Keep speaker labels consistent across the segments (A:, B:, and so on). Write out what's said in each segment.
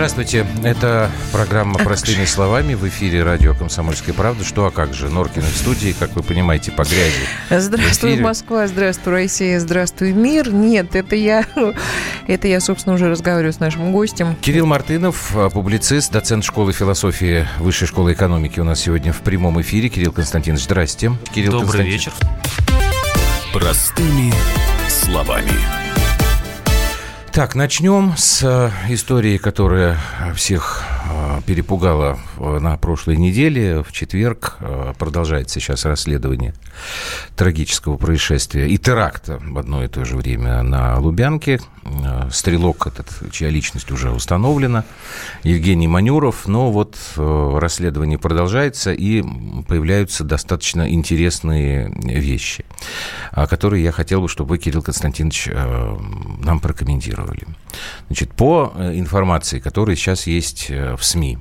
A: Здравствуйте. Это программа «Простыми словами» в эфире радио «Комсомольская правда». Что, а как же? Норкин в студии, как вы понимаете, по грязи.
B: Здравствуй, Москва, здравствуй, Россия, здравствуй, мир. Нет, это я, это я, собственно, уже разговариваю с нашим гостем.
A: Кирилл Мартынов, публицист, доцент школы философии Высшей школы экономики у нас сегодня в прямом эфире. Кирилл Константинович, здрасте. Кирилл
C: Добрый вечер.
D: Простыми словами.
A: Так, начнем с э, истории, которая всех перепугала на прошлой неделе. В четверг э, продолжается сейчас расследование трагического происшествия и теракта в одно и то же время на Лубянке. Стрелок этот, чья личность уже установлена, Евгений Манюров. Но вот расследование продолжается, и появляются достаточно интересные вещи, которые я хотел бы, чтобы вы, Кирилл Константинович, нам прокомментировали. Значит, по э, информации, которая сейчас есть э, в СМИ,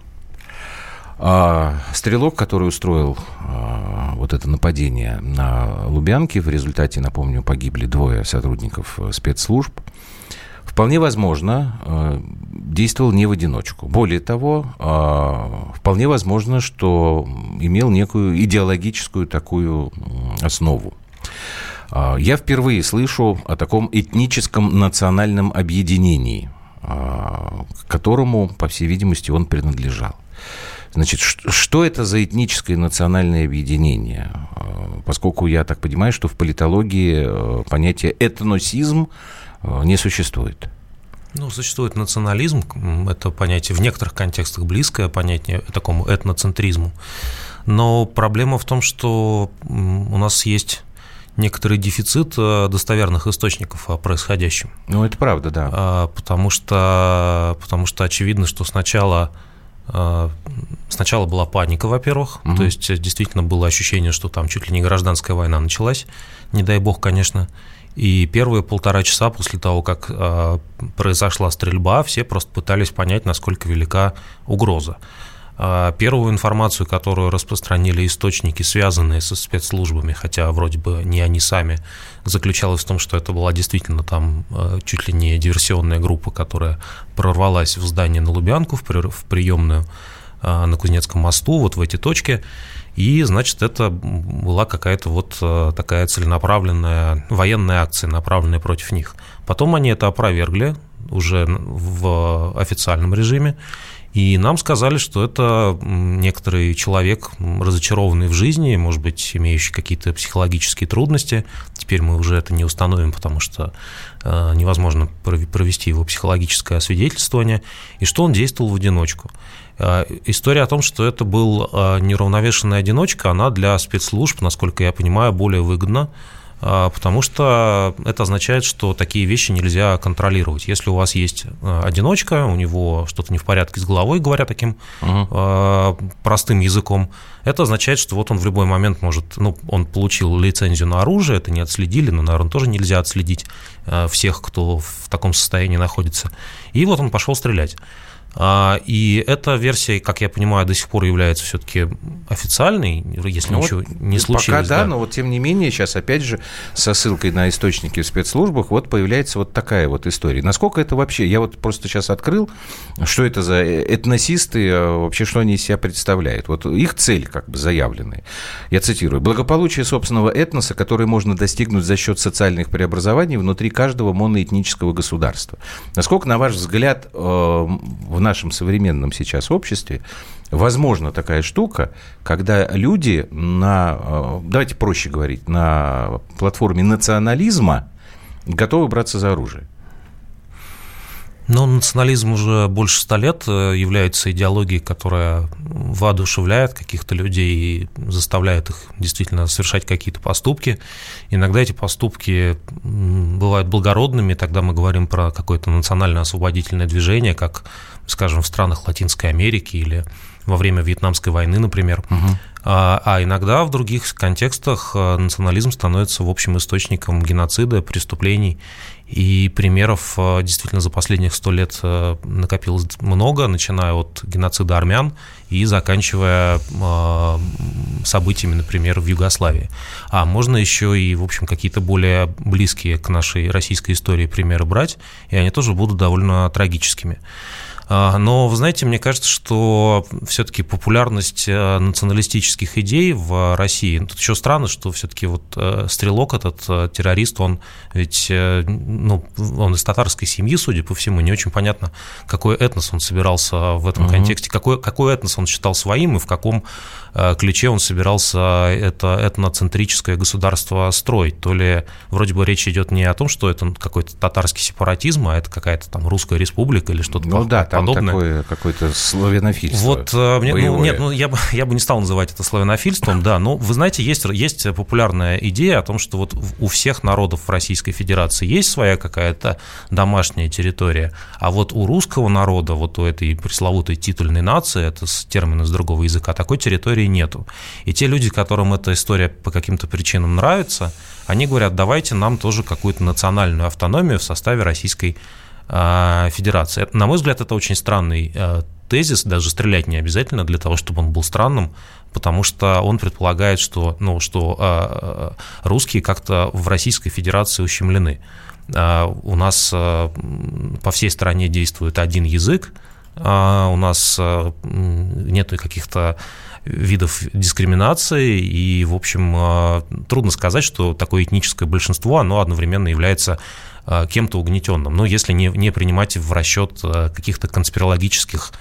A: а, Стрелок, который устроил а, вот это нападение на Лубянке, в результате, напомню, погибли двое сотрудников э, спецслужб, вполне возможно, действовал не в одиночку. Более того, а, вполне возможно, что имел некую идеологическую такую основу. А, я впервые слышу о таком этническом национальном объединении, а, к которому, по всей видимости, он принадлежал. Значит, что это за этническое национальное объединение? А, поскольку я так понимаю, что в политологии понятие этносизм не существует.
C: Ну, существует национализм, это понятие в некоторых контекстах близкое понятие такому этноцентризму. Но проблема в том, что у нас есть некоторый дефицит э, достоверных источников о происходящем.
A: Ну, это правда, да.
C: А, потому что, потому что очевидно, что сначала э, Сначала была паника, во-первых, угу. то есть действительно было ощущение, что там чуть ли не гражданская война началась, не дай бог, конечно. И первые полтора часа после того, как э, произошла стрельба, все просто пытались понять, насколько велика угроза. А, первую информацию, которую распространили источники, связанные со спецслужбами, хотя вроде бы не они сами, заключалась в том, что это была действительно там а, чуть ли не диверсионная группа, которая прорвалась в здание на Лубянку, в приемную а, на Кузнецком мосту, вот в эти точки. И, значит, это была какая-то вот такая целенаправленная военная акция, направленная против них. Потом они это опровергли уже в официальном режиме. И нам сказали, что это некоторый человек, разочарованный в жизни, может быть, имеющий какие-то психологические трудности. Теперь мы уже это не установим, потому что э, невозможно провести его психологическое освидетельствование, и что он действовал в одиночку. Э, история о том, что это был э, неравновешенный одиночка, она для спецслужб, насколько я понимаю, более выгодна, потому что это означает, что такие вещи нельзя контролировать. Если у вас есть а, одиночка, у него что-то не в порядке с головой, говоря таким угу. простым языком, это означает, что вот он в любой момент может, ну, он получил лицензию на оружие, это не отследили, но, наверное, тоже нельзя отследить всех, кто в таком состоянии находится. И вот он пошел стрелять. А, и эта версия, как я понимаю, до сих пор является все-таки официальной, если ну ничего вот не случилось.
A: Пока да, да, но вот тем не менее сейчас опять же со ссылкой на источники в спецслужбах вот появляется вот такая вот история. Насколько это вообще? Я вот просто сейчас открыл, что это за этносисты, а вообще что они из себя представляют. Вот их цель как бы заявленная. Я цитирую. Благополучие собственного этноса, которое можно достигнуть за счет социальных преобразований внутри каждого моноэтнического государства. Насколько, на ваш взгляд, э, в нашем современном сейчас обществе возможна такая штука, когда люди на, э, давайте проще говорить, на платформе национализма готовы браться за оружие.
C: Но национализм уже больше ста лет э, является идеологией, которая воодушевляет каких-то людей и заставляет их действительно совершать какие-то поступки. Иногда эти поступки бывают благородными, тогда мы говорим про какое-то национально-освободительное движение, как, скажем, в странах Латинской Америки или во время Вьетнамской войны, например. Угу. А, а иногда в других контекстах э, национализм становится в общем источником геноцида, преступлений и примеров э, действительно за последних сто лет э, накопилось много, начиная от геноцида армян и заканчивая событиями, например, в Югославии. А можно еще и, в общем, какие-то более близкие к нашей российской истории примеры брать, и они тоже будут довольно трагическими. А, но, вы знаете, мне кажется, что все-таки популярность э, националистических идей в России, ну, тут еще странно, что все-таки вот э, Стрелок этот э, террорист, он ведь, ну, он из татарской семьи, судя по всему, не очень понятно, какой этнос он собирался в этом угу. контексте, какой, какой этнос он считал своим и в каком ключе он собирался это этноцентрическое государство строить. То ли вроде бы речь идет не о том, что это какой-то татарский сепаратизм, а это какая-то там русская республика или что-то
A: ну, да, там подобное. такое какое-то славянофильство.
C: Вот, э, мне, ну, нет, ну, я, бы, я бы не стал называть это славянофильством, да, но вы знаете, есть, есть популярная идея о том, что вот у всех народов Российской Федерации есть своя какая-то домашняя территория, а вот у русского народа, вот у этой пресловутой титульной нации, это с термина с другого языка, такой территории нету. И те люди, которым эта история по каким-то причинам нравится, они говорят, давайте нам тоже какую-то национальную автономию в составе Российской а, Федерации. На мой взгляд, это очень странный а, тезис, даже стрелять не обязательно для того, чтобы он был странным, потому что он предполагает, что, ну, что а, русские как-то в Российской Федерации ущемлены. У нас по всей стране действует один язык, у нас нет каких-то видов дискриминации, и, в общем, трудно сказать, что такое этническое большинство, оно одновременно является Э, кем-то угнетенным. Ну, если не, не принимать в расчет э, каких-то конспирологических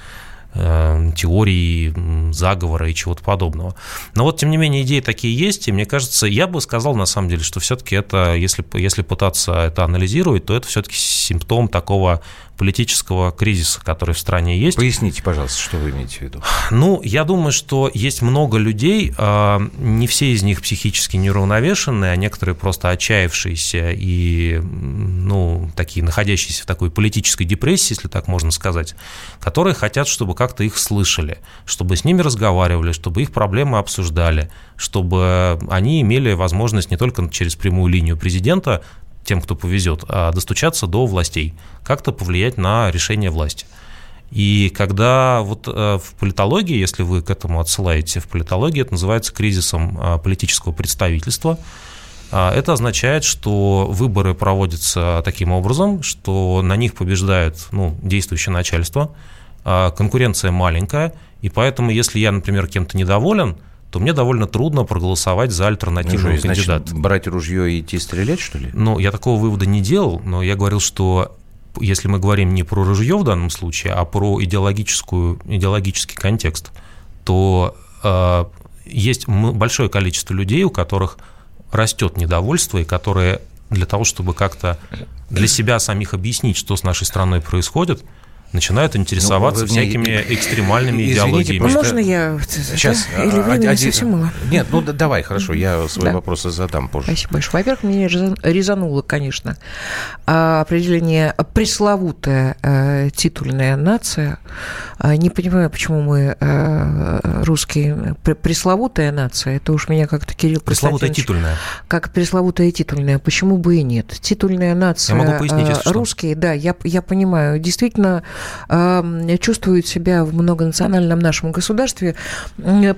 C: э, теорий заговора и чего-то подобного. Но вот, тем не менее, идеи такие есть, и мне кажется, я бы сказал, на самом деле, что все-таки это, если, если пытаться это анализировать, то это все-таки симптом такого политического кризиса, который в стране есть.
A: Поясните, пожалуйста, что вы имеете в виду?
C: Ну, я думаю, что есть много людей, а, не все из них психически неуравновешенные, а некоторые просто отчаявшиеся и, ну, такие, находящиеся в такой политической депрессии, если так можно сказать, которые хотят, чтобы как-то их слышали, чтобы с ними разговаривали, чтобы их проблемы обсуждали, чтобы они имели возможность не только через прямую линию президента тем, кто повезет, а достучаться до властей, как-то повлиять на решение власти. И когда вот э, в политологии, если вы к этому отсылаете, в политологии это называется кризисом э, политического представительства, а это означает, что выборы проводятся таким образом, что на них побеждает ну, действующее начальство, конкуренция маленькая, и поэтому, если я, например, кем-то недоволен, то мне довольно трудно проголосовать за альтернативного ну, кандидата.
A: Значит, брать ружье и идти стрелять, что ли?
C: Ну, я такого вывода не делал, но я говорил, что если мы говорим не про ружье в данном случае, а про идеологическую, идеологический контекст, то э, есть большое количество людей, у которых растет недовольство, и которые для того, чтобы как-то для себя самих объяснить, что с нашей страной происходит – начинают интересоваться ну, всякими мне... экстремальными Извините, идеологиями.
B: Просто... Можно я...
A: Сейчас. Или времени один... совсем мало? Нет, ну давай, хорошо, я свои да. вопросы задам позже.
B: Спасибо большое. Во-первых, меня резануло, конечно, а, определение пресловутая э, титульная нация. А, не понимаю, почему мы э, русские пресловутая нация. Это уж меня как-то Кирилл
C: Пресловутая титульная.
B: Как пресловутая титульная. Почему бы и нет? Титульная нация.
C: Я могу пояснить, если
B: Русские, что. да, я, я понимаю. Действительно, чувствуют себя в многонациональном нашем государстве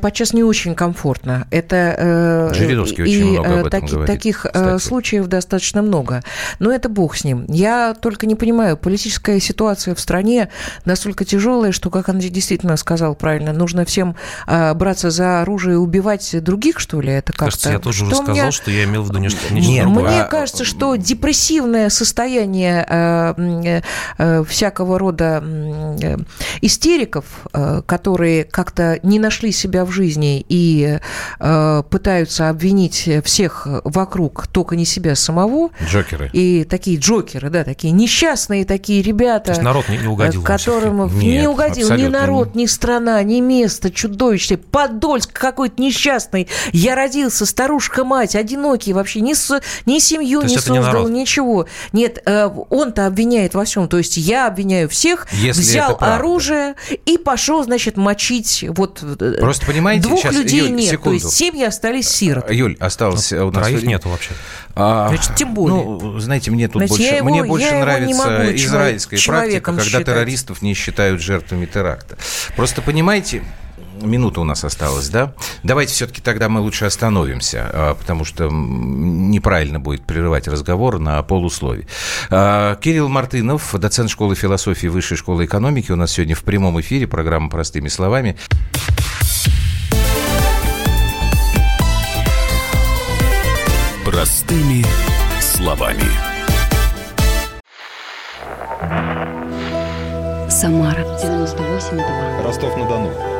B: подчас не очень комфортно. Это
A: Жириновский и очень много об этом таки,
B: говорит, таких кстати. случаев достаточно много. Но это бог с ним. Я только не понимаю, политическая ситуация в стране настолько тяжелая, что, как Андрей действительно сказал правильно, нужно всем браться за оружие и убивать других, что ли? Это как-то...
C: Кажется, я тоже что уже сказал, меня... что я имел в виду нечто, нечто
B: Нет, другое. Мне кажется, что депрессивное состояние э, э, всякого рода Э, истериков, э, которые как-то не нашли себя в жизни и э, пытаются обвинить всех вокруг, только не себя самого.
A: Джокеры.
B: И такие джокеры, да, такие несчастные такие ребята. То
C: есть народ не, не угодил.
B: Которым Нет, не угодил ни народ, ни страна, ни место чудовищное. Подольск какой-то несчастный. Я родился, старушка-мать, одинокий вообще, ни, ни семью не создал, не ничего. Нет, он-то обвиняет во всем. То есть я обвиняю всех, всех, Если взял оружие и пошел, значит, мочить вот
A: э, Просто понимаете,
B: двух
A: сейчас,
B: людей
A: Юль,
B: нет,
A: секунду.
B: то есть семьи остались сироты.
A: Юль, осталось
C: ну, у нас... Троих нету вообще.
A: А, значит, тем более. Ну, знаете, мне тут значит, больше, его, мне больше нравится израильская практика, когда считать. террористов не считают жертвами теракта. Просто понимаете, минута у нас осталась, да? Давайте все-таки тогда мы лучше остановимся, а, потому что неправильно будет прерывать разговор на полуслове. А, Кирилл Мартынов, доцент школы философии Высшей школы экономики, у нас сегодня в прямом эфире, программа «Простыми словами».
D: Простыми словами.
E: Самара 98,2.
F: Ростов-на-Дону.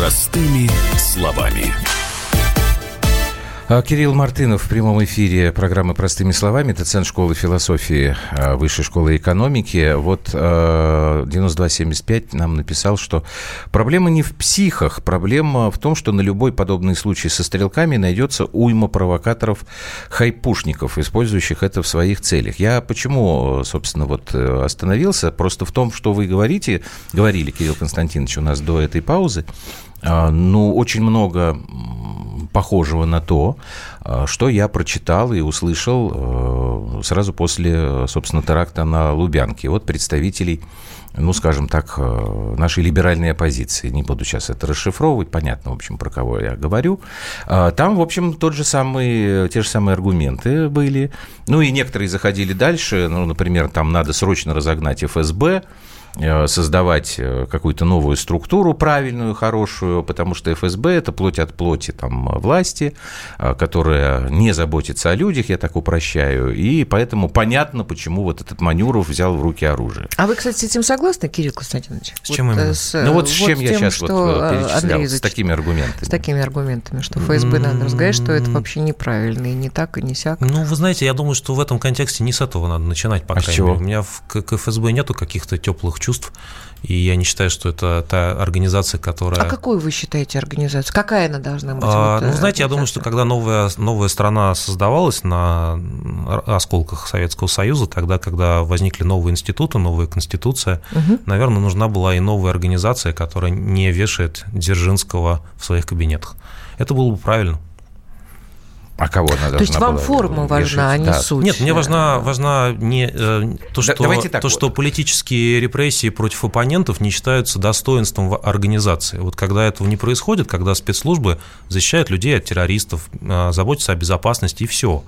D: Простыми словами.
A: А, Кирилл Мартынов в прямом эфире программы «Простыми словами», доцент школы философии а, Высшей школы экономики. Вот 9275 а, нам написал, что проблема не в психах, проблема в том, что на любой подобный случай со стрелками найдется уйма провокаторов, хайпушников, использующих это в своих целях. Я почему, собственно, вот э, остановился? Просто в том, что вы говорите, говорили, Кирилл Константинович, у нас до этой паузы, ну, очень много похожего на то, а, что я прочитал и услышал э, сразу после, собственно, теракта на Лубянке. Вот представителей ну, скажем так, э, нашей либеральной оппозиции. Не буду сейчас это расшифровывать, понятно, в общем, про кого я говорю. А, там, в общем, тот же самый, те же самые аргументы были. Ну, и некоторые заходили дальше. Ну, например, там надо срочно разогнать ФСБ, создавать э, какую-то новую структуру правильную, хорошую, потому что ФСБ – это плоть от плоти там, власти, э, которая не заботится о людях, я так упрощаю, и поэтому понятно, почему вот этот Манюров взял в руки оружие.
B: А вы, кстати, с этим согласны, Кирилл Константинович?
C: С чем вот, именно?
A: С, ну вот с чем вот я тем, сейчас вот перечислял, Андрей с такими аргументами.
B: С такими аргументами, что ФСБ надо разговаривать, что это вообще неправильно, и не так, и не сяк.
C: Ну, вы знаете, я думаю, что в этом контексте не с этого надо начинать, по а крайней мере. У меня к ФСБ нету каких-то теплых чувств. И я не считаю, что это та организация, которая...
B: А какую вы считаете организацию? Какая она должна быть?
C: А, вот, ну, знаете, я думаю, что когда новая, новая страна создавалась на осколках Советского Союза, тогда, когда возникли новые институты, новая конституция, угу. наверное, нужна была и новая организация, которая не вешает Дзержинского в своих кабинетах. Это было бы правильно.
A: А кого она должна
B: То есть вам форма важна, а не да. суть?
C: Нет, мне важна, важна не э, то, что, да, так то вот. что политические репрессии против оппонентов не считаются достоинством организации. Вот когда этого не происходит, когда спецслужбы защищают людей от террористов, э, заботятся о безопасности и все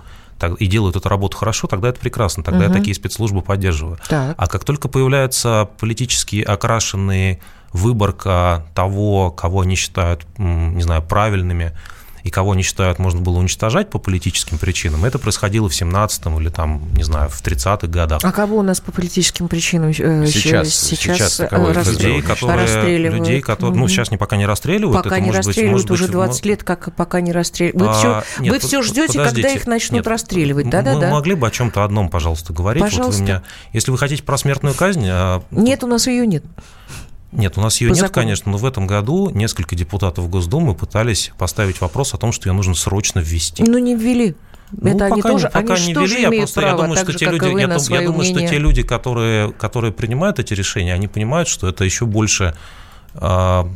C: и делают эту работу хорошо, тогда это прекрасно, тогда угу. я такие спецслужбы поддерживаю. Так. А как только появляются политически окрашенные выборка того, кого они считают, не знаю, правильными, и кого они считают можно было уничтожать по политическим причинам, это происходило в 17-м или там, не знаю, в 30-х годах.
B: А кого у нас по политическим причинам э,
A: сейчас, сейчас, сейчас э,
C: рас... людей, которые, людей, которые, ну, сейчас не пока не расстреливают.
B: Пока
C: это,
B: не
C: может
B: расстреливают,
C: быть,
B: уже 20 быть, лет, как пока не расстреливают. Вы а, все, нет, вы все ждете, когда их начнут нет, расстреливать, да-да-да?
C: Мы могли бы о чем-то одном, пожалуйста, говорить.
B: Пожалуйста. Вот вы меня,
C: если вы хотите про смертную казнь... А,
B: нет, у нас ее нет.
C: Нет, у нас ее По нет, закону. конечно, но в этом году несколько депутатов Госдумы пытались поставить вопрос о том, что ее нужно срочно ввести.
B: Ну, не ввели.
C: Ну, Это пока, они тоже, пока они не ввели, я просто право, я думаю, что те люди, я, я думаю, что те люди, которые, которые принимают эти решения, они понимают, что это еще больше а,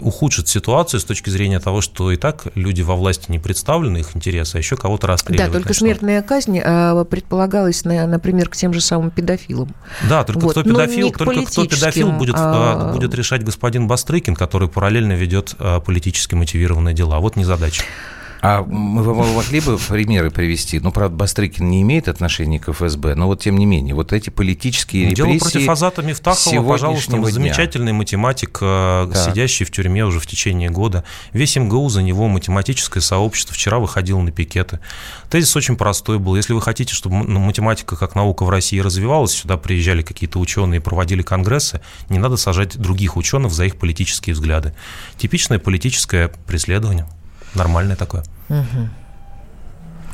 C: ухудшит ситуацию с точки зрения того, что и так люди во власти не представлены, их интересы, а еще кого-то расстреливают.
B: Да, только начнут. смертная казнь э, предполагалась, например, к тем же самым педофилам.
C: Да, только вот. кто педофил, только кто педофил будет, а... будет решать господин Бастрыкин, который параллельно ведет политически мотивированные дела. Вот не задача.
A: А мы могли бы примеры привести? Ну, правда, Бастрыкин не имеет отношения к ФСБ, но вот тем не менее, вот эти политические
C: Дело
A: репрессии...
C: Дело против Азата Мифтахова, пожалуйста, дня. замечательный математик, так. сидящий в тюрьме уже в течение года. Весь МГУ за него математическое сообщество вчера выходило на пикеты. Тезис очень простой был. Если вы хотите, чтобы математика как наука в России развивалась, сюда приезжали какие-то ученые и проводили конгрессы, не надо сажать других ученых за их политические взгляды. Типичное политическое преследование. Нормальное такое. Угу.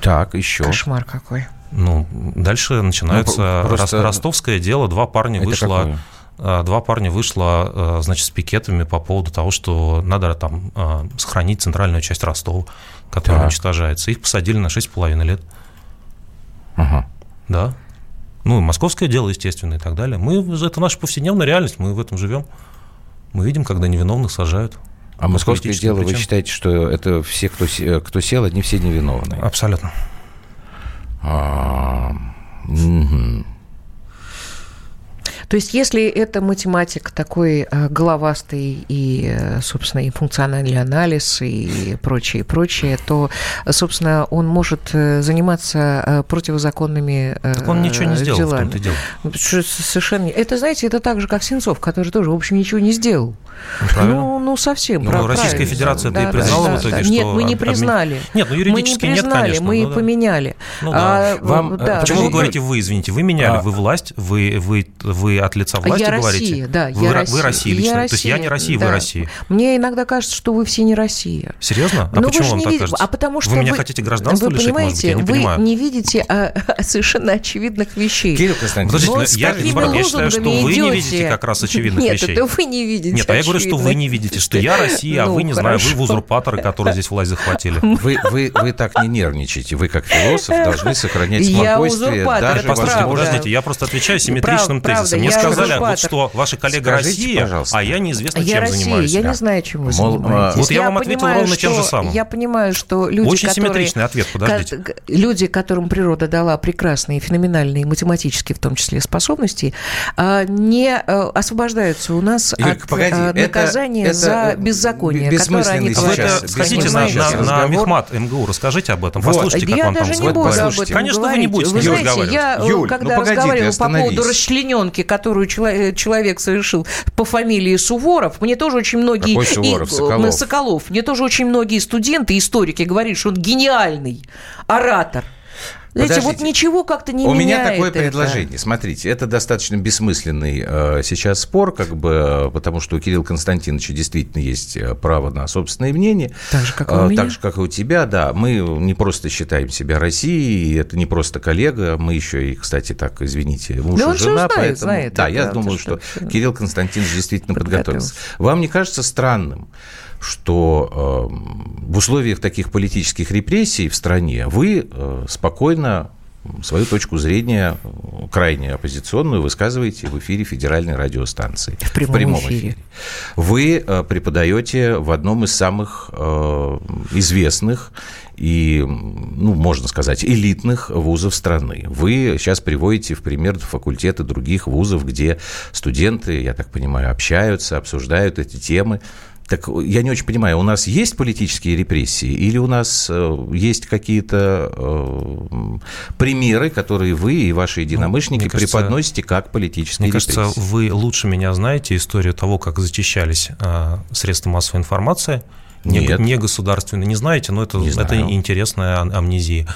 A: Так, еще.
B: Кошмар какой.
C: Ну, дальше начинается ну, просто... ростовское дело. Два парня Это вышло. Какое? два парня вышло, значит, с пикетами по поводу того, что надо там сохранить центральную часть Ростова, которая так. уничтожается. Их посадили на 6,5 лет.
A: Ага.
C: Да. Ну, московское дело, естественно, и так далее. Мы, это наша повседневная реальность, мы в этом живем. Мы видим, когда невиновных сажают.
A: А московское дело, причин. вы считаете, что это все, кто, кто сел, они все невиновные?
C: Абсолютно.
A: А, угу.
B: То есть, если это математик такой э, головастый и, э, собственно, и функциональный анализ и прочее, прочее, то, собственно, он может э, заниматься противозаконными
C: так он ничего не сделал
B: делами.
C: в том-то дело.
B: Совершенно. Это, знаете, это так же, как Сенцов, который тоже, в общем, ничего не сделал.
C: Правильно.
B: Ну, ну совсем.
C: Ну,
B: прав,
C: Российская Федерация да, это и признала да, в итоге,
B: да.
C: что...
B: Нет, мы не признали.
C: Нет, ну юридически
B: мы не признали,
C: нет, конечно.
B: Мы
C: ну, да.
B: поменяли.
C: Ну, да. А, Вам, да. Почему вы говорите «вы», извините? Вы меняли, а... вы власть, вы, вы, вы от лица власти
B: я
C: говорите?
B: Россия, да,
C: вы,
B: я
C: вы
B: Россия.
C: Россия лично.
B: Я
C: То
B: Россия,
C: есть я не Россия,
B: да.
C: вы Россия.
B: Мне иногда кажется, что вы все не Россия.
C: Серьезно? А
B: Но
C: почему
B: вы
C: вам
B: не
C: так
B: видите,
C: кажется?
B: А потому что
C: вы,
B: вы
C: меня хотите гражданство
B: вы
C: лишить, может быть? Я не
B: вы
C: понимаю.
B: не видите а, совершенно очевидных вещей.
A: Кирилл Константинович,
C: Подождите, я, я, я считаю, что вы
B: идете.
C: не видите как раз очевидных
B: Нет,
C: вещей.
B: это вы не видите
C: Нет, а я говорю, что вы не видите, что я Россия, а
B: Ну,
C: вы не знаю, вы узурпаторы, которые здесь власть захватили.
A: Вы, вы, вы так не нервничайте. Вы, как философ, должны сохранять
B: Я
A: спокойствие
B: узурпатор,
C: Послушайте,
B: правда.
C: подождите, я просто отвечаю симметричным тезисом. Мне
B: я
C: сказали, вот что ваша коллега
A: Скажите,
C: Россия,
A: пожалуйста.
C: а я неизвестно,
B: Я
C: чем
B: Россия,
C: занимаюсь.
B: я
A: да.
B: не знаю, чем вы
A: Мол,
B: занимаетесь.
A: а,
C: Вот я вам ответил
B: понимаю,
C: ровно тем же самым.
B: Я понимаю, что люди,
C: Очень
B: которые...
C: симметричный ответ, подождите.
B: Люди, которым природа дала прекрасные, феноменальные, математические в том числе способности, а, не а, освобождаются у нас
A: Игорь,
B: от
A: погоди,
B: а,
A: это-
B: наказания
A: это
B: за беззаконие, которое они
C: А
A: сейчас-
C: это сходите на, на, на. Мехмат МГУ, расскажите об этом,
B: Вот.
C: послушайте, как
B: я
C: вам там
B: даже не
C: звонят.
B: буду об этом
C: Конечно, вы не будете
B: Вы
C: с ним
B: знаете,
C: разговаривать.
B: я, э,
A: Юль, ну
B: когда
A: погоди, ты
B: разговаривала по поводу расчлененки, которую чело- человек совершил по фамилии Суворов, мне тоже очень многие...
A: Какой Суворов?
B: и-
A: Соколов.
B: э, Соколов. Мне тоже очень многие студенты, историки говорили, что он гениальный оратор. Знаете, вот ничего как-то не
A: У меня такое
B: это.
A: предложение. Смотрите, это достаточно бессмысленный э, сейчас спор, как бы, э, потому что у Кирилла Константиновича действительно есть э, право на собственное мнение.
B: Так же, как и у
A: Э,
B: меня.
A: Так же, как и у тебя, да. Мы не просто считаем себя Россией, это не просто коллега, мы еще и, кстати, так, извините, муж
B: Да
A: и
B: он
A: жена.
B: знает,
A: поэтому,
B: знает,
A: да,
B: это
A: я
B: правда,
A: думаю,
B: что
A: что. Кирилл Константинович действительно
B: Подготовился.
A: подготовился. Вам не кажется странным, что э, в условиях таких политических репрессий в стране вы э, спокойно свою точку зрения, э, крайне оппозиционную, высказываете в эфире федеральной радиостанции.
B: В прямом эфире.
A: Вы э, преподаете в одном из самых известных и, ну, можно сказать, элитных вузов страны. Вы сейчас приводите в пример факультеты других вузов, где студенты, я так понимаю, общаются, обсуждают эти темы. Так я не очень понимаю, у нас есть политические репрессии или у нас э, есть какие-то э, примеры, которые вы и ваши единомышленники
C: мне кажется,
A: преподносите как политические
C: Мне кажется,
A: репрессии?
C: вы лучше меня знаете историю того, как зачищались а, средства массовой информации. Не,
A: Нет.
C: не государственные. Не знаете, но это,
A: Не
C: это интересная ам- амнезия.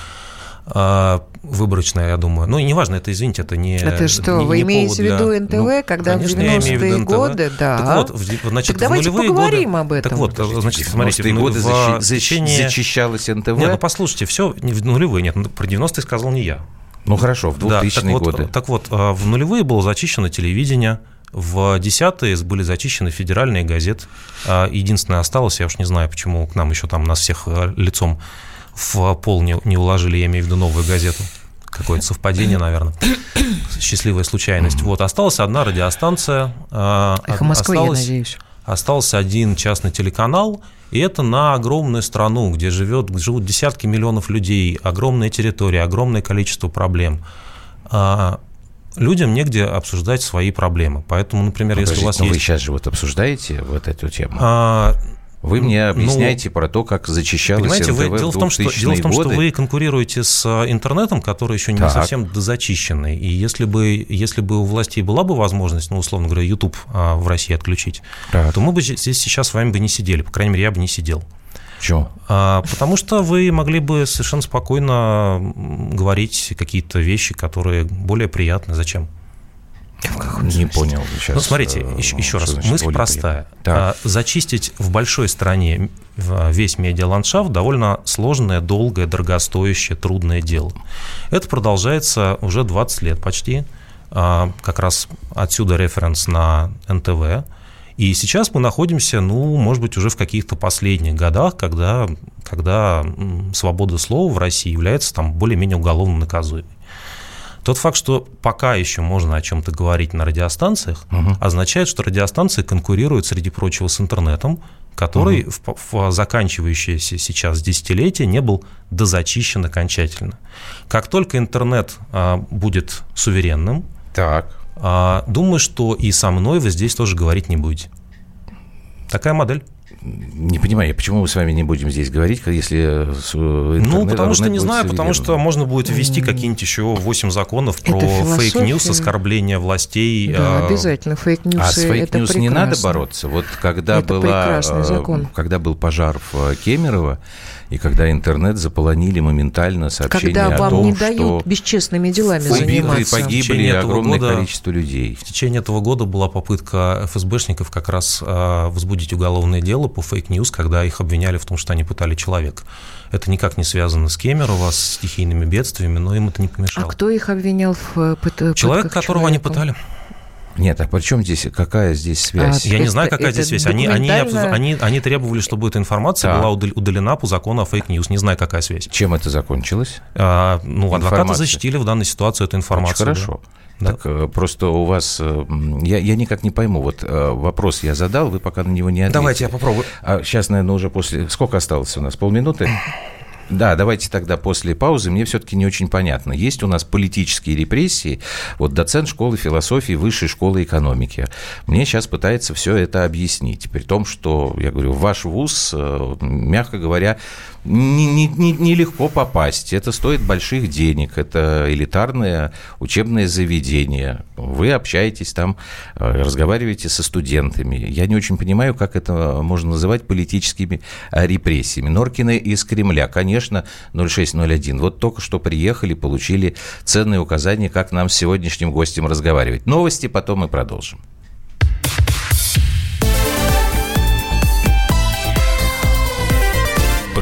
C: А, выборочная, я думаю. Ну, неважно, это, извините, это не
B: Это что,
C: не-
B: вы
C: не
B: имеете
C: повод
B: в виду
C: для-
B: НТВ,
C: Ну,
B: когда в
C: конечно, я имею в виду
B: 90-е
C: НТВ.
B: годы, да.
C: Так вот, в- значит,
B: Так давайте поговорим
C: годы...
B: об этом.
C: Так вот,
A: Подождите,
C: значит, смотрите,
A: 90-е
C: в-
A: годы
C: в
A: защи-
C: течение-
A: зачищалось НТВ?
C: Не, ну послушайте, все в нулевые, нет, ну, про 90-е сказал не я.
A: Ну хорошо, в
C: Да,
A: 2000-е
C: так вот,
A: годы.
C: Так вот, а, в нулевые было зачищено телевидение, в десятые были зачищены федеральные газеты. А, Единственное осталось, я уж не знаю, почему к нам еще там нас всех а, лицом в пол не, не уложили, я имею в виду новую газету. Какое-то совпадение, наверное. Счастливая случайность. Вот, осталась одна радиостанция. а,
B: Эхо Москвы, я
C: осталось-
B: надеюсь.
C: остался один частный телеканал, и это на огромную страну, где живет, живут десятки миллионов людей, огромная территория, огромное количество проблем. А, Людям негде обсуждать свои проблемы. Поэтому, например, если у вас
A: Подождите, но вы
C: есть...
A: сейчас же вот обсуждаете вот эту тему.
C: а,
A: Вы мне
C: ну,
A: объясняете про то, как зачищалось
C: Понимаете, вы,
A: НТВ
C: дело, в том, что,
A: 2000-е
C: дело в том, что вы конкурируете с а, интернетом, который еще не
A: Так.
C: совсем дозачищенный. И если бы, если бы у властей была бы возможность, ну, условно говоря, YouTube а, в России отключить,
A: Так.
C: то мы бы здесь сейчас с вами бы не сидели. По крайней мере, я бы не сидел.
A: Чё?
C: А, Потому что вы могли бы совершенно спокойно говорить какие-то вещи, которые более приятны. Зачем?
A: Не понял сейчас.
C: ну, смотрите,
A: э,
C: еще, еще раз, мысль
A: более
C: простая.
A: приятно. Так.
C: А, Зачистить в большой стране весь медиаландшафт довольно сложное, долгое, дорогостоящее, трудное дело. Это продолжается уже 20 лет почти. как раз отсюда референс на НТВ. И сейчас мы находимся, ну, может быть, уже в каких-то последних годах, когда, когда свобода слова в России является там более-менее уголовно наказуемой. Тот факт, что пока еще можно о чем-то говорить на радиостанциях, угу. означает, что радиостанции конкурируют, среди прочего, с интернетом, который угу. в, в заканчивающееся сейчас десятилетие не был дозачищен окончательно. Как только интернет а, будет суверенным,
A: так.
C: А, думаю, что и со мной вы здесь тоже говорить не будете. Такая модель.
A: Не понимаю, почему мы с вами не будем здесь говорить, если
C: Ну, потому что не знаю, потому что можно будет ввести какие-нибудь еще 8 законов про fake news, оскорбление властей.
B: Да, а, обязательно fake news ы.
A: А с fake news не надо бороться? Вот когда, это была, э, когда был пожар в Кемерово, и когда интернет заполонили моментально сообщения
B: когда
A: о
B: вам
A: том,
B: не дают бесчестными делами
A: убиты
B: заниматься.
A: погибли огромное года, количество людей.
C: В течение этого года была попытка ФСБшников как раз а, возбудить уголовное дело по fake news, когда их обвиняли в том, что они пытали человека. Это никак не связано с Кемерово, с стихийными бедствиями, но им это не помешало.
B: А кто их обвинял в э, пытках
C: Человек, которого человека? они пытали.
A: Нет, а при чем здесь, какая здесь связь?
C: А, Я это, не знаю, какая здесь связь. Они, они, они, они требовали, чтобы эта информация да. была удалена по закону о fake news. Не знаю, какая связь.
A: Чем это закончилось?
C: А, ну, адвокаты защитили в данной ситуации эту информацию.
A: Очень хорошо. Да. Так да. просто у вас... Э, я, я никак не пойму. Вот э, вопрос я задал, вы пока на него не ответили.
C: Давайте я попробую.
A: А сейчас, наверное, уже после... Сколько осталось у нас? Полминуты? Да, давайте тогда после паузы. Мне все-таки не очень понятно. Есть у нас политические репрессии. Вот доцент школы философии, высшей школы экономики. Мне сейчас пытается все это объяснить. При том, что, я говорю, ваш вуз, э, мягко говоря, нелегко не, не, не попасть. Это стоит больших денег. Это элитарное учебное заведение. Вы общаетесь там, э, разговариваете со студентами. Я не очень понимаю, как это можно называть политическими э, репрессиями. Норкины из Кремля, конечно, 0601. Вот только что приехали, получили ценные указания, как нам с сегодняшним гостем разговаривать. Новости потом мы продолжим.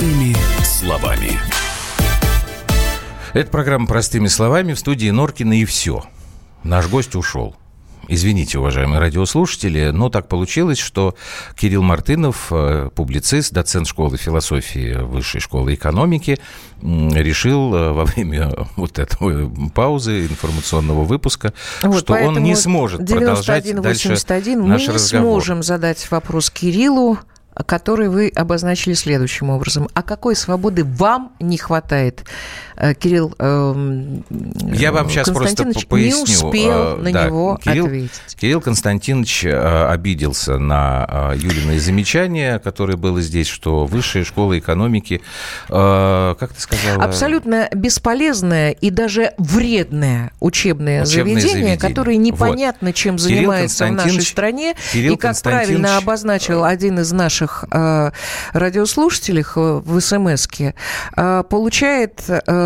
D: Простыми словами.
A: Это программа «Простыми словами» в студии Норкина и все. Наш гость ушел. Извините, уважаемые радиослушатели, но так получилось, что Кирилл Мартынов, э, публицист, доцент школы философии Высшей школы экономики, решил э, во время вот этой паузы информационного выпуска, вот, что он не сможет продолжать дальше наш
B: мы не разговор. сможем задать вопрос Кириллу который вы обозначили следующим образом. А какой свободы вам не хватает? Э, Кирилл
A: э, Я вам сейчас просто поясню.
B: не успел э, на да, него
A: Кирилл,
B: ответить.
A: Кирилл Константинович э, обиделся на Юлиное замечание, которое было здесь, что высшая школа экономики, как ты сказала?
B: Абсолютно бесполезное и даже вредное учебное, учебное заведение, заведение, которое непонятно вот. чем занимается в нашей стране.
A: Кирилл
B: и, как правильно обозначил один из наших радиослушателей в смс получает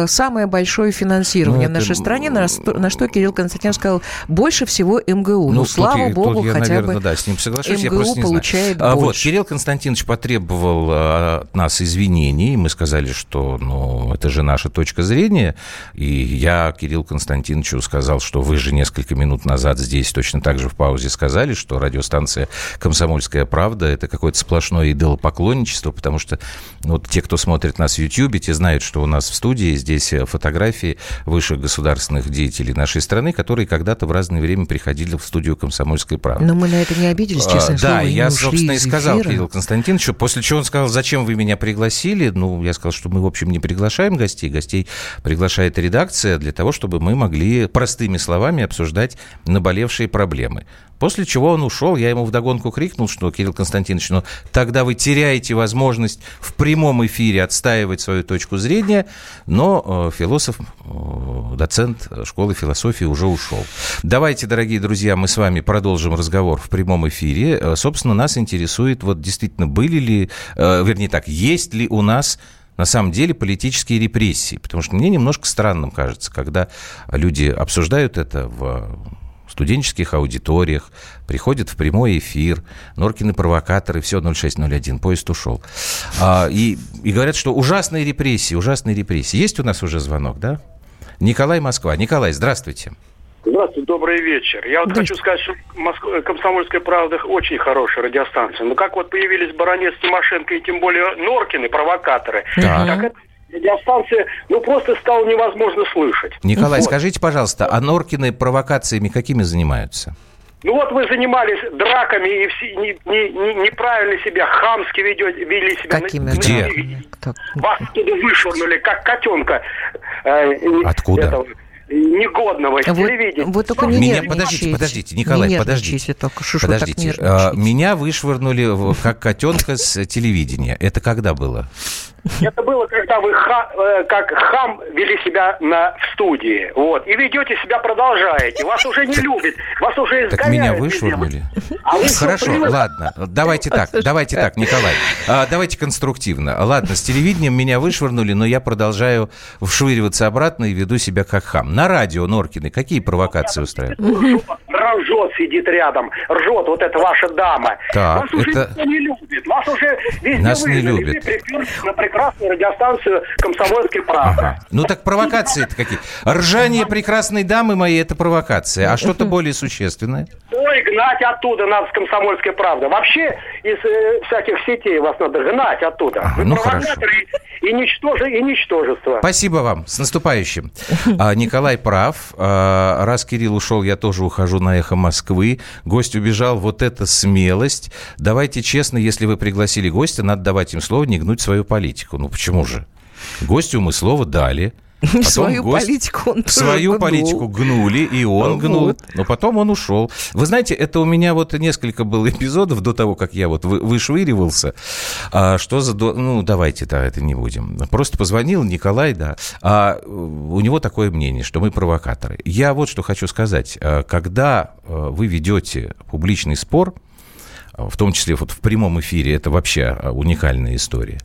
B: самое большое финансирование ну, в нашей это... стране, на, на что Кирилл Константинович сказал, больше всего МГУ. Ну, ну слава
A: тут,
B: богу,
A: тут я,
B: хотя
A: наверное,
B: бы
A: да, с ним соглашусь,
B: МГУ
A: я
B: получает
A: не знаю.
B: больше.
A: Вот, Кирилл Константинович потребовал от нас извинений, мы сказали, что ну, это же наша точка зрения, и я Кирилл Константиновичу сказал, что вы же несколько минут назад здесь точно так же в паузе сказали, что радиостанция «Комсомольская правда» — это какое-то сплошное сплошное идолопоклонничество, потому что вот те, кто смотрит нас в YouTube, те знают, что у нас в студии здесь фотографии высших государственных деятелей нашей страны, которые когда-то в разное время приходили в студию «Комсомольской правды».
B: Но мы на это не обиделись, честно
A: а,
B: слово.
A: Да, я, собственно, и сказал Кирилл Константиновичу, после чего он сказал, зачем вы меня пригласили? Ну, я сказал, что мы, в общем, не приглашаем гостей. Гостей приглашает редакция для того, чтобы мы могли простыми словами обсуждать наболевшие проблемы. После чего он ушел, я ему вдогонку крикнул, что, Кирилл Константинович, ну, тогда вы теряете возможность в прямом эфире отстаивать свою точку зрения, но э, философ, э, доцент школы философии уже ушел. Давайте, дорогие друзья, мы с вами продолжим разговор в прямом эфире. Э, собственно, нас интересует, вот действительно, были ли, вернее так, есть ли у нас на самом деле политические репрессии. Потому что мне немножко странным кажется, когда люди обсуждают это в студенческих аудиториях, приходят в прямой эфир, Норкины провокаторы, все, 0601, поезд ушел. А, и, и говорят, что ужасные репрессии, ужасные репрессии. Есть у нас уже звонок, да? Николай Москва. Николай, здравствуйте.
G: Здравствуйте, добрый вечер. Я вот хочу сказать, что Моск... «Комсомольская правда» очень хорошая радиостанция. Но как вот появились Баранец, Тимошенко и тем более Норкины, провокаторы, да. так это радиостанция, ну, просто стало невозможно слышать.
A: Николай, вот. скажите, пожалуйста, а Норкины провокациями какими занимаются?
G: Ну вот вы занимались драками и все, не, не, не, неправильно себя, хамски ведете, вели себя.
B: Какими?
G: На,
A: Где?
G: На, вас туда вышвырнули, как котенка. Э,
A: Откуда?
G: Этого, негодного
B: вот,
G: телевидения.
B: Вы только не
A: меня, подождите, подождите, Николай, не подождите.
B: Только, шо,
A: подождите.
B: Шо а,
A: меня вышвырнули как котенка с телевидения. Это когда было?
G: Это было, когда вы ха, э, как хам вели себя на, в студии. Вот. И ведете себя, продолжаете. Вас уже не любят. Вас уже
A: Так меня вышвырнули. А Хорошо, ладно. Давайте так, давайте так, Николай. А, давайте конструктивно. Ладно, с телевидением меня вышвырнули, но я продолжаю вшвыриваться обратно и веду себя как хам. На радио Норкины какие провокации устраивают?
G: Ржет, сидит рядом. Ржет вот эта ваша дама.
A: Так,
G: вас уже
A: это...
G: никто не любит. Вас уже везде
A: Нас не любят.
G: На прекрасную радиостанцию «Комсомольской правды». Ага.
A: Ну так провокации-то какие? Ржание прекрасной дамы моей – это провокация. А что-то более существенное?
G: Ой, гнать оттуда надо с «Комсомольской правды». Вообще из э, всяких сетей вас надо гнать оттуда.
A: Ага,
G: Вы
A: ну хорошо.
G: И, ничтоже, и ничтожество.
A: Спасибо вам. С наступающим. А, Николай прав. А, раз Кирилл ушел, я тоже ухожу на «Эхо Москвы». Гость убежал. Вот это смелость. Давайте честно, если вы пригласили гостя, надо давать им слово не гнуть свою политику. Ну почему же? Гостю мы слово дали.
B: Свою гость, политику он
A: Свою
B: гнул.
A: политику гнули, и он вот. гнул. Но потом он ушел. Вы знаете, это у меня вот несколько было эпизодов до того, как я вот вышвыривался. А, что за... Ну, давайте, да, это не будем. Просто позвонил Николай, да. А у него такое мнение, что мы провокаторы. Я вот что хочу сказать. А, когда а, вы ведете публичный спор, в том числе вот в прямом эфире, это вообще уникальная история,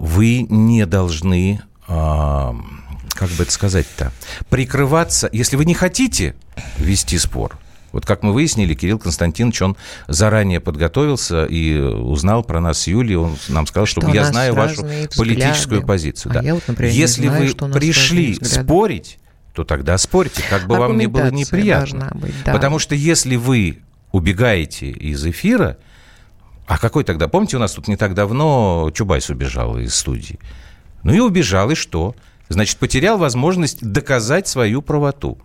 A: вы не должны как бы это сказать-то, прикрываться, если вы не хотите вести спор, вот как мы выяснили, Кирилл Константинович, он заранее подготовился и узнал про нас с Юлей. Он нам сказал, что, что я знаю вашу взгляды. политическую позицию.
B: А
A: да.
B: я вот, например,
A: Если
B: знаю,
A: вы пришли спорить, то тогда спорьте, как бы вам ни было неприятно.
B: Быть, да.
A: Потому что если вы убегаете из эфира, а какой тогда? Помните, у нас тут не так давно Чубайс убежал из студии. Ну и убежал, и что? Значит, потерял возможность доказать свою правоту.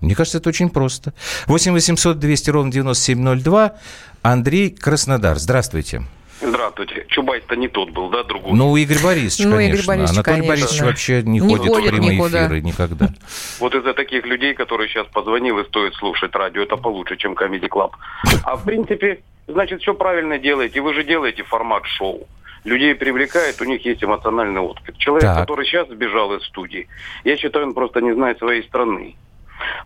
A: Мне кажется, это очень просто. 8 800 200 ровно 9702. Андрей Краснодар. Здравствуйте.
H: Здравствуйте. Чубайс-то не тот был, да, другой?
A: Ну, Игорь Борисович,
B: ну,
A: конечно.
B: Игорь Борисович,
A: Анатолий
B: конечно.
A: Борисович вообще не,
B: не
A: ходит,
B: ходит
A: в прямые
B: никуда.
A: эфиры никогда.
H: Вот из-за таких людей, которые сейчас позвонил и стоит слушать радио, это получше, чем Comedy Club. А в принципе, значит, все правильно делаете. Вы же делаете формат шоу людей привлекает, у них есть эмоциональный отклик. Человек,
A: Так.
H: который сейчас сбежал из студии, я считаю, он просто не знает своей страны.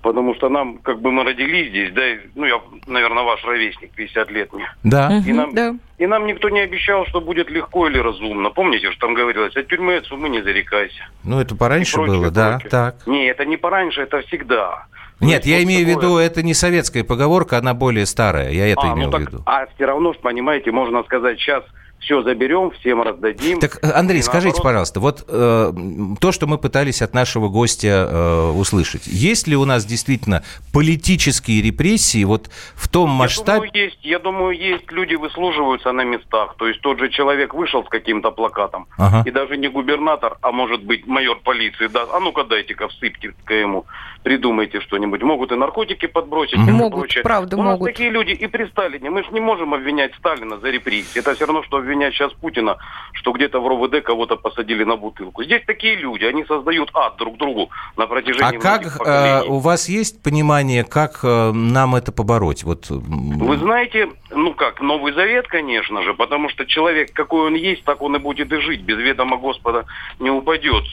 H: Потому что нам, как бы мы родились здесь, да, и, ну, я, наверное, ваш ровесник, 50 лет мне.
A: Да.
H: И нам,
B: да.
H: и нам никто не обещал, что будет легко или разумно. Помните, что там говорилось, от тюрьмы, от сумы не зарекайся.
A: Ну, это пораньше
H: прочее,
A: было, да,
H: прочее.
A: так.
H: Не, это не пораньше, это всегда.
A: Нет, я имею в виду, это не советская поговорка, она более старая. Я это
H: а,
A: имел
H: ну
A: в
H: так,
A: виду.
H: а все равно, понимаете, можно сказать, сейчас все заберем, всем раздадим.
A: Так, э, Андрей, скажите, пожалуйста, вот э, то, что мы пытались от нашего гостя э, услышать, есть ли у нас действительно политические репрессии вот в том масштабе?
H: Я думаю, есть. Я думаю, есть. Люди выслуживаются на местах. То есть тот же человек вышел с каким-то плакатом, ага. и даже не губернатор, а может быть майор полиции, да, а ну-ка дайте-ка всыпьте-ка ему, придумайте что-нибудь. Могут и наркотики подбросить, mm-hmm. и
B: могут, прочее. правда,
H: у
B: могут.
H: нас такие люди и при Сталине. Мы же не можем обвинять Сталина за репрессии. Это все равно, что обвинять обвинять сейчас Путина, что где-то в РОВД кого-то посадили на бутылку. Здесь такие люди, они создают ад друг другу на протяжении
A: А как э, у вас есть понимание, как э, нам это побороть? Вот...
H: Вы знаете, ну как, Новый Завет, конечно же, потому что человек, какой он есть, так он и будет и жить. Без ведома Господа не упадет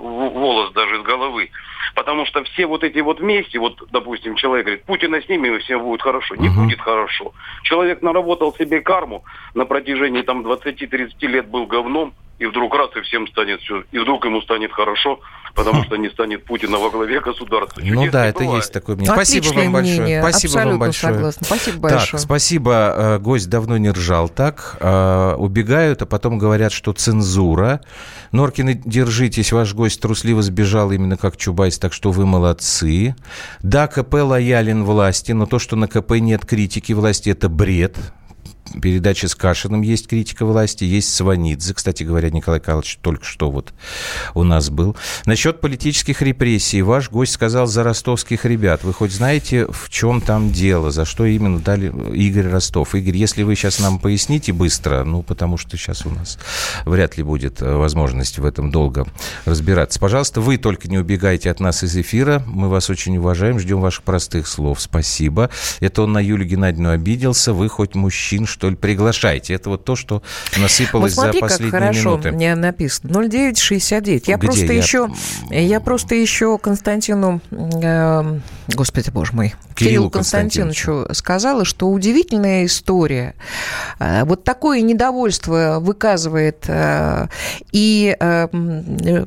H: волос даже из головы. Потому что все вот эти вот вместе, вот, допустим, человек говорит, Путина снимем, и всем будет хорошо. Не угу. будет хорошо. Человек наработал себе карму на протяжении там 20-30 лет был говном, и вдруг раз и всем станет все, и вдруг ему станет хорошо, потому что не станет Путина во главе государства.
A: Чудес ну да, это бывает. есть такое мнение. Спасибо вам большое. Мнение.
B: Спасибо Абсолютно вам большое. Согласна. Спасибо большое.
A: Так, спасибо. Э, гость давно не ржал так. Э, убегают, а потом говорят, что цензура. Норкины, держитесь, ваш гость трусливо сбежал именно как Чубайс, так что вы молодцы. Да, КП лоялен власти, но то, что на КП нет критики власти, это бред передаче с Кашиным есть критика власти, есть Сванидзе. Кстати говоря, Николай Карлович только что вот у нас был. Насчет политических репрессий. Ваш гость сказал за ростовских ребят. Вы хоть знаете, в чем там дело? За что именно дали Игорь Ростов? Игорь, если вы сейчас нам поясните быстро, ну, потому что сейчас у нас вряд ли будет э, возможность в этом долго разбираться. Пожалуйста, вы только не убегайте от нас из эфира. Мы вас очень уважаем, ждем ваших простых слов. Спасибо. Это он на Юлию Геннадьевну обиделся. Вы хоть мужчин, что ли, приглашайте. Это вот то, что насыпалось вот смотри, за последние как
B: хорошо
A: минуты.
B: мне написано. 0969. Я Где? просто я... еще, я просто еще Константину, э, господи боже мой, Кириллу, Кириллу Константиновичу сказала, что удивительная история. Э, вот такое недовольство выказывает э, и э,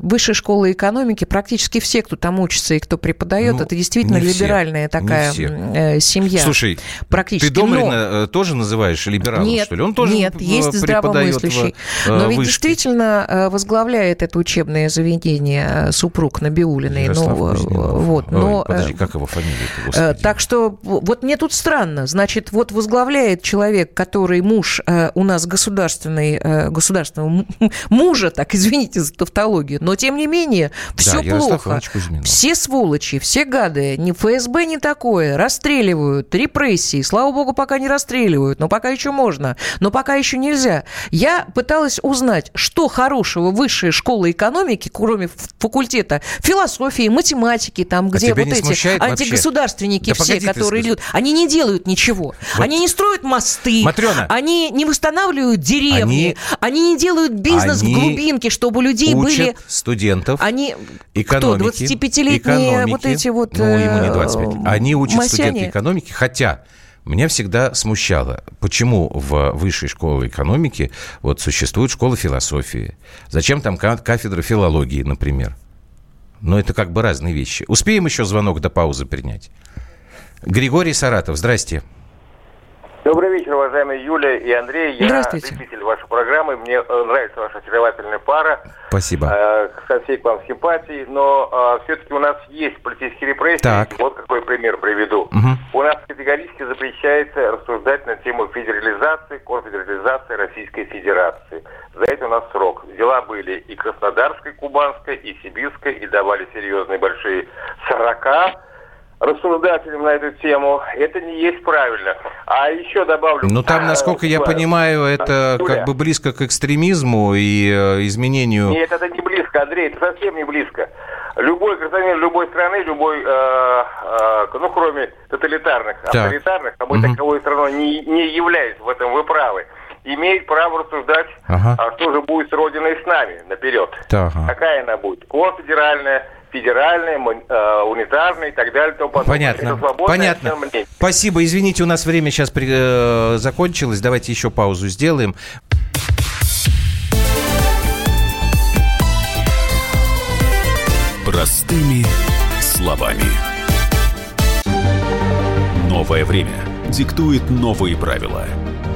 B: высшая школа экономики, практически все, кто там учится и кто преподает, ну, это действительно либеральная все, такая семья.
A: Слушай, практически. ты Домрина Но... тоже называешь либералом,
B: нет,
A: что ли? Он тоже
B: Нет, есть здравомыслящий. В, Но ведь действительно возглавляет это учебное заведение супруг Набиулиной.
A: Ну, вот, но, подожди, как его фамилия?
B: Так что вот мне тут странно. Значит, вот возглавляет человек, который муж э, у нас государственный, э, государственного мужа, так, извините за тавтологию, но тем не менее все да, плохо. Все сволочи, все гады, ни ФСБ не такое, расстреливают, репрессии, слава богу, пока не расстреливают, но пока еще можно, но пока еще нельзя. Я пыталась узнать, что хорошего высшая школа экономики, кроме факультета философии, математики, там, а где вот эти антигосударственники да все, которые идут, они не делают ничего. Вот. Они не строят мосты.
A: Матрена.
B: Они не восстанавливают деревни. Они, они не делают бизнес они в глубинке, чтобы у людей
A: учат
B: были...
A: студентов
B: они...
A: экономики.
B: Кто? 25-летние вот эти вот...
A: Ну, ему не 25. Э, они учат масяне. студенты экономики, хотя... Меня всегда смущало, почему в высшей школе экономики вот существует школа философии. Зачем там кафедра филологии, например? Но это как бы разные вещи. Успеем еще звонок до паузы принять? Григорий Саратов, здрасте.
I: Вечер, уважаемые Юлия и Андрей.
B: Я Здравствуйте.
I: любитель вашей программы. Мне э, нравится ваша очаровательная пара.
A: Спасибо.
I: Э, со всей к вам симпатии. Но э, все-таки у нас есть политические репрессии.
A: Так.
I: Вот какой пример приведу.
A: Угу.
I: У нас категорически запрещается рассуждать на тему федерализации, конфедерализации Российской Федерации. За это у нас срок. Дела были и Краснодарской, Кубанской, и Сибирской, и давали серьезные большие сорока рассуждателям на эту тему, это не есть правильно. А еще добавлю...
A: Ну, там, насколько я понимаю, это Юля. как бы близко к экстремизму и э, изменению...
I: Нет, это не близко, Андрей, это совсем не близко. Любой гражданин любой страны, любой, э, э, ну, кроме тоталитарных, так. авторитарных, а мы угу. таковой страной не, не является, в этом вы правы, имеет право рассуждать, ага. а что же будет с Родиной с нами наперед.
A: Так.
I: Какая она будет? Конфедеральная, федеральные, э, унитарные и так далее. То
A: Понятно. Понятно. Спасибо. Извините, у нас время сейчас при, э, закончилось. Давайте еще паузу сделаем.
D: Простыми словами. Новое время диктует новые правила –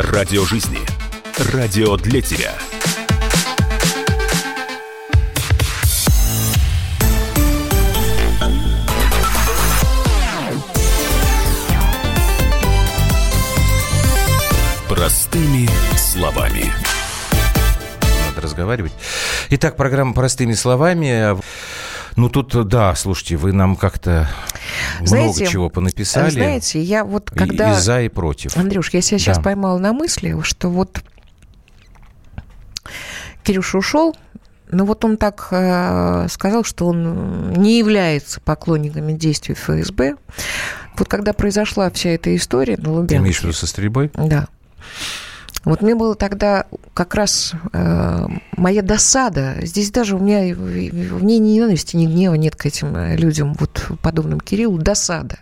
D: Радио жизни. Радио для тебя. Простыми словами.
A: Надо разговаривать. Итак, программа «Простыми словами». Ну, тут, да, слушайте, вы нам как-то знаете, много чего понаписали.
B: Знаете, я вот когда...
A: И, и за, и против.
B: Андрюш, я себя да. сейчас поймала на мысли, что вот Кирюша ушел, но вот он так э, сказал, что он не является поклонниками действий ФСБ. Вот когда произошла вся эта история на Лубянке... Ты
A: имеешь в виду со стрельбой?
B: Да. Вот мне было тогда как раз э, моя досада. Здесь даже у меня в ней ни ненависти, ни гнева нет к этим э, людям, вот подобным Кириллу, досада.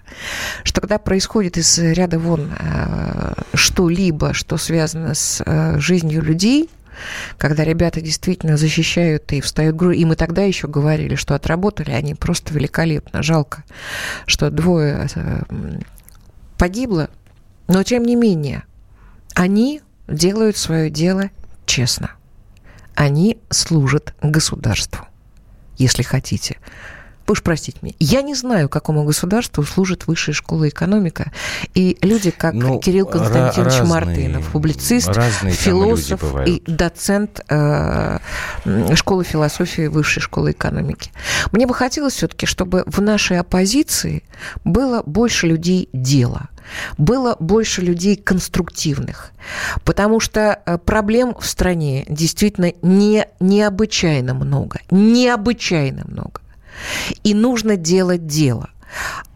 B: Что когда происходит из ряда вон э, что-либо, что связано с э, жизнью людей, когда ребята действительно защищают и встают грудью. И мы тогда еще говорили, что отработали они просто великолепно. Жалко, что двое э, погибло. Но тем не менее, они делают свое дело честно. Они служат государству, если хотите. Уж простите меня. Я не знаю, какому государству служит высшая школа экономика. И люди, как ну, Кирилл Константинович разные, Мартынов, публицист, философ и доцент э, школы философии высшей школы экономики. Мне бы хотелось все-таки, чтобы в нашей оппозиции было больше людей дела – было больше людей конструктивных, потому что э, проблем в стране действительно не, необычайно много, необычайно много. И нужно делать дело.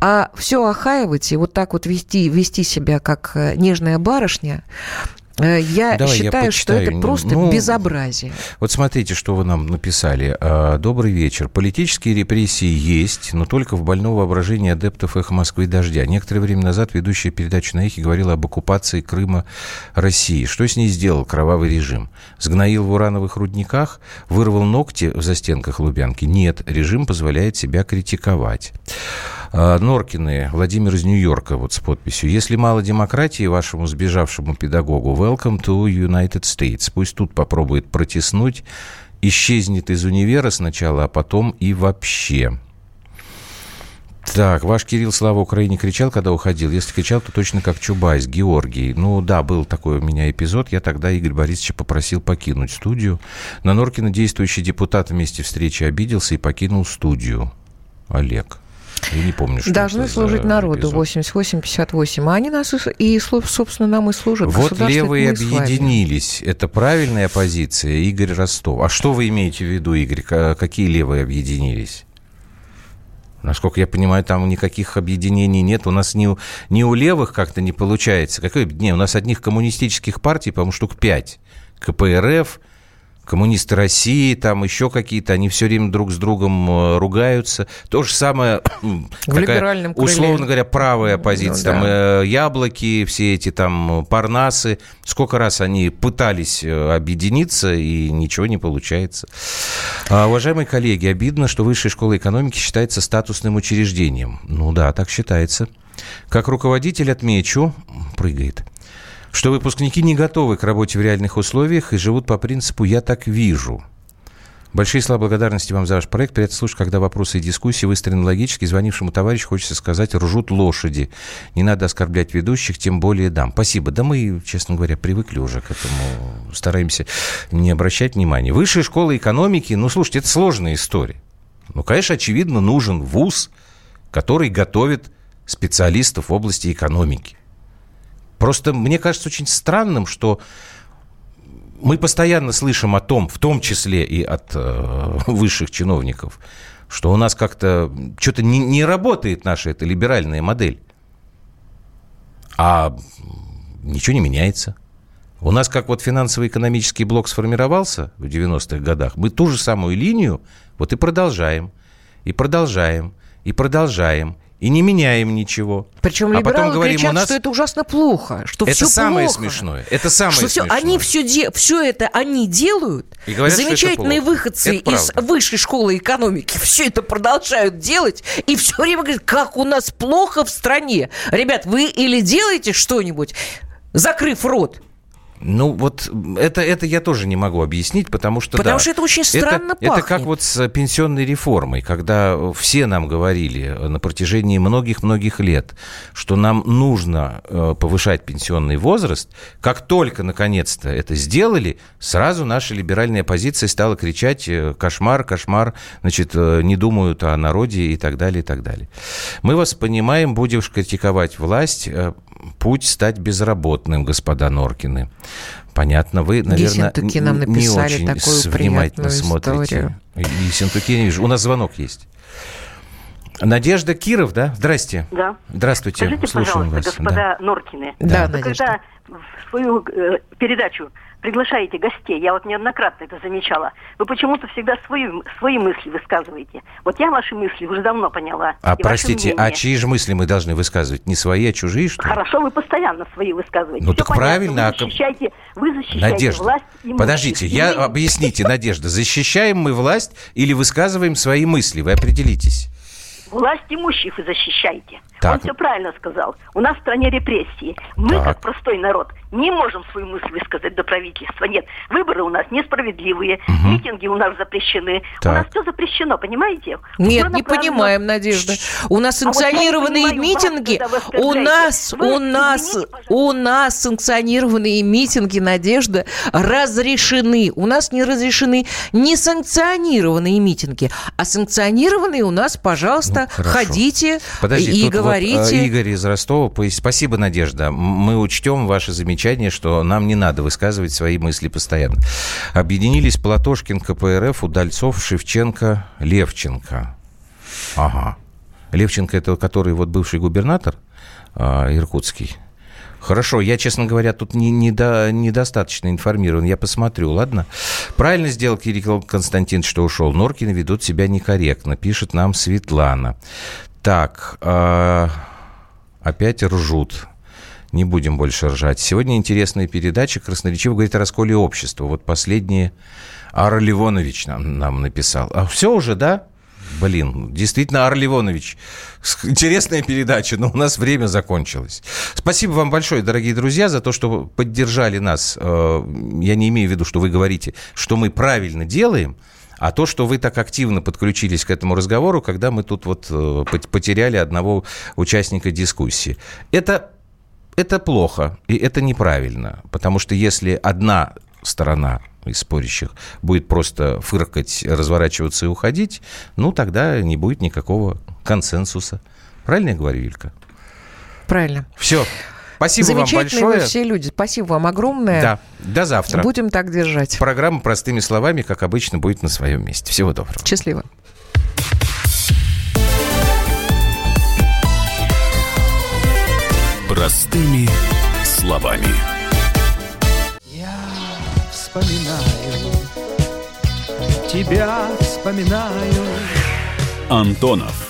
B: А все охаивать и вот так вот вести, вести себя как э, нежная барышня, я Давай считаю, я что это просто ну, безобразие.
A: Вот смотрите, что вы нам написали. А, Добрый вечер. Политические репрессии есть, но только в больном воображении адептов «Эхо Москвы» и «Дождя». Некоторое время назад ведущая передача на «Эхе» говорила об оккупации Крыма России. Что с ней сделал кровавый режим? Сгноил в урановых рудниках? Вырвал ногти в застенках Лубянки? Нет, режим позволяет себя критиковать. А, Норкины, Владимир из Нью-Йорка, вот с подписью. Если мало демократии вашему сбежавшему педагогу, welcome to United States. Пусть тут попробует протеснуть, исчезнет из универа сначала, а потом и вообще. Так, ваш Кирилл Слава Украине кричал, когда уходил. Если кричал, то точно как Чубайс, Георгий. Ну да, был такой у меня эпизод. Я тогда Игорь Борисовича попросил покинуть студию. На Норкина действующий депутат вместе встречи обиделся и покинул студию. Олег. Я не помню, что
B: Должны служить народу 88-58. А они нас и, собственно, нам и служат.
A: Вот левые объединились. Это правильная позиция, Игорь Ростов. А что вы имеете в виду, Игорь? Какие левые объединились? Насколько я понимаю, там никаких объединений нет. У нас ни, у, у левых как-то не получается. Какое объединение? У нас одних коммунистических партий, по-моему, штук пять. КПРФ, коммунисты России, там еще какие-то, они все время друг с другом э, ругаются. То же самое,
B: в такая,
A: условно говоря, правая позиция. Ну, да. там э, яблоки, все эти там парнасы. Сколько раз они пытались э, объединиться, и ничего не получается. А, уважаемые коллеги, обидно, что Высшая школа экономики считается статусным учреждением. Ну да, так считается. Как руководитель отмечу, прыгает, что выпускники не готовы к работе в реальных условиях и живут по принципу «я так вижу». Большие слова благодарности вам за ваш проект. Приятно слушать, когда вопросы и дискуссии выстроены логически. Звонившему товарищу хочется сказать, ржут лошади. Не надо оскорблять ведущих, тем более дам. Спасибо. Да мы, честно говоря, привыкли уже к этому. Стараемся не обращать внимания. Высшая школа экономики, ну, слушайте, это сложная история. Ну, конечно, очевидно, нужен вуз, который готовит специалистов в области экономики. Просто мне кажется очень странным, что мы постоянно слышим о том, в том числе и от э, высших чиновников, что у нас как-то что-то не, не работает наша эта либеральная модель. А ничего не меняется. У нас как вот финансово-экономический блок сформировался в 90-х годах, мы ту же самую линию вот и продолжаем, и продолжаем, и продолжаем, и не меняем ничего.
B: Причем а потом говорим, кричат, у нас... что это ужасно плохо, что
A: это
B: все
A: самое
B: плохо.
A: смешное. Это самое что
B: смешное. Все, они все, де... все это они делают. И говорят, Замечательные выходцы это из высшей школы экономики все это продолжают делать и все время говорят, как у нас плохо в стране. Ребят, вы или делаете что-нибудь, закрыв рот,
A: ну, вот это, это я тоже не могу объяснить, потому что...
B: Потому
A: да,
B: что это очень странно
A: это, пахнет. Это как вот с пенсионной реформой, когда все нам говорили на протяжении многих-многих лет, что нам нужно э, повышать пенсионный возраст. Как только, наконец-то, это сделали, сразу наша либеральная позиция стала кричать э, «кошмар, кошмар», значит, э, не думают о народе и так далее, и так далее. Мы вас понимаем, будешь критиковать власть, путь стать безработным, господа Норкины. Понятно, вы, наверное,
B: нам
A: не очень такую внимательно смотрите. Историю. И Синтуки не вижу. У нас звонок есть. Надежда Киров, да? Здрасте.
J: Да.
A: Здравствуйте.
J: Скажите,
A: Слушаем
J: пожалуйста,
A: вас.
J: господа да. Норкины.
B: Да, да Надежда.
J: Когда в свою э, передачу приглашаете гостей, я вот неоднократно это замечала, вы почему-то всегда свои, свои мысли высказываете. Вот я ваши мысли уже давно поняла.
A: А простите, а чьи же мысли мы должны высказывать? Не свои, а чужие, что ли?
J: Хорошо, вы постоянно свои высказываете.
A: Ну Все так понятно. правильно. Вы
J: а защищаете, вы защищаете
A: Надежда,
J: власть и
A: подождите, я, объясните, Надежда, защищаем мы власть или высказываем свои мысли? Вы определитесь.
J: Власть имущих вы защищаете. Так. Он все правильно сказал. У нас в стране репрессии. Мы, так. как простой народ, не можем свою мысль высказать до правительства. Нет, выборы у нас несправедливые, угу. митинги у нас запрещены. Так. У нас все запрещено, понимаете?
B: Нет, Все не понимаем, Надежда. У нас санкционированные а вот митинги. У нас, Вы, у нас, извините, у нас санкционированные митинги, Надежда, разрешены. У нас не разрешены несанкционированные митинги. А санкционированные у нас, пожалуйста, ну, ходите Подожди, и говорите. Вот,
A: Игорь из Ростова, спасибо, Надежда. Мы учтем замечания замечание, что нам не надо высказывать свои мысли постоянно. Объединились Платошкин, КПРФ, Удальцов, Шевченко, Левченко. Ага. Левченко это который вот бывший губернатор э, иркутский. Хорошо, я, честно говоря, тут не, не до, недостаточно информирован. Я посмотрю, ладно? Правильно сделал Кирилл Константин, что ушел. Норкины ведут себя некорректно, пишет нам Светлана. Так, э, опять ржут. Не будем больше ржать. Сегодня интересная передача. Красноречиво говорит о расколе общества. Вот последние Ар Ливонович нам, нам написал. А все уже, да? Блин, действительно, Ар Ливонович. Интересная передача, но у нас время закончилось. Спасибо вам большое, дорогие друзья, за то, что поддержали нас. Э, я не имею в виду, что вы говорите, что мы правильно делаем, а то, что вы так активно подключились к этому разговору, когда мы тут вот э, потеряли одного участника дискуссии. Это это плохо, и это неправильно, потому что если одна сторона из спорящих будет просто фыркать, разворачиваться и уходить, ну, тогда не будет никакого консенсуса. Правильно я говорю, Юлька?
B: Правильно.
A: Все. Спасибо вам большое.
B: все люди. Спасибо вам огромное.
A: Да. До завтра.
B: Будем так держать.
A: Программа «Простыми словами», как обычно, будет на своем месте. Всего доброго.
B: Счастливо.
D: Простыми словами.
K: Я вспоминаю, тебя вспоминаю.
D: Антонов.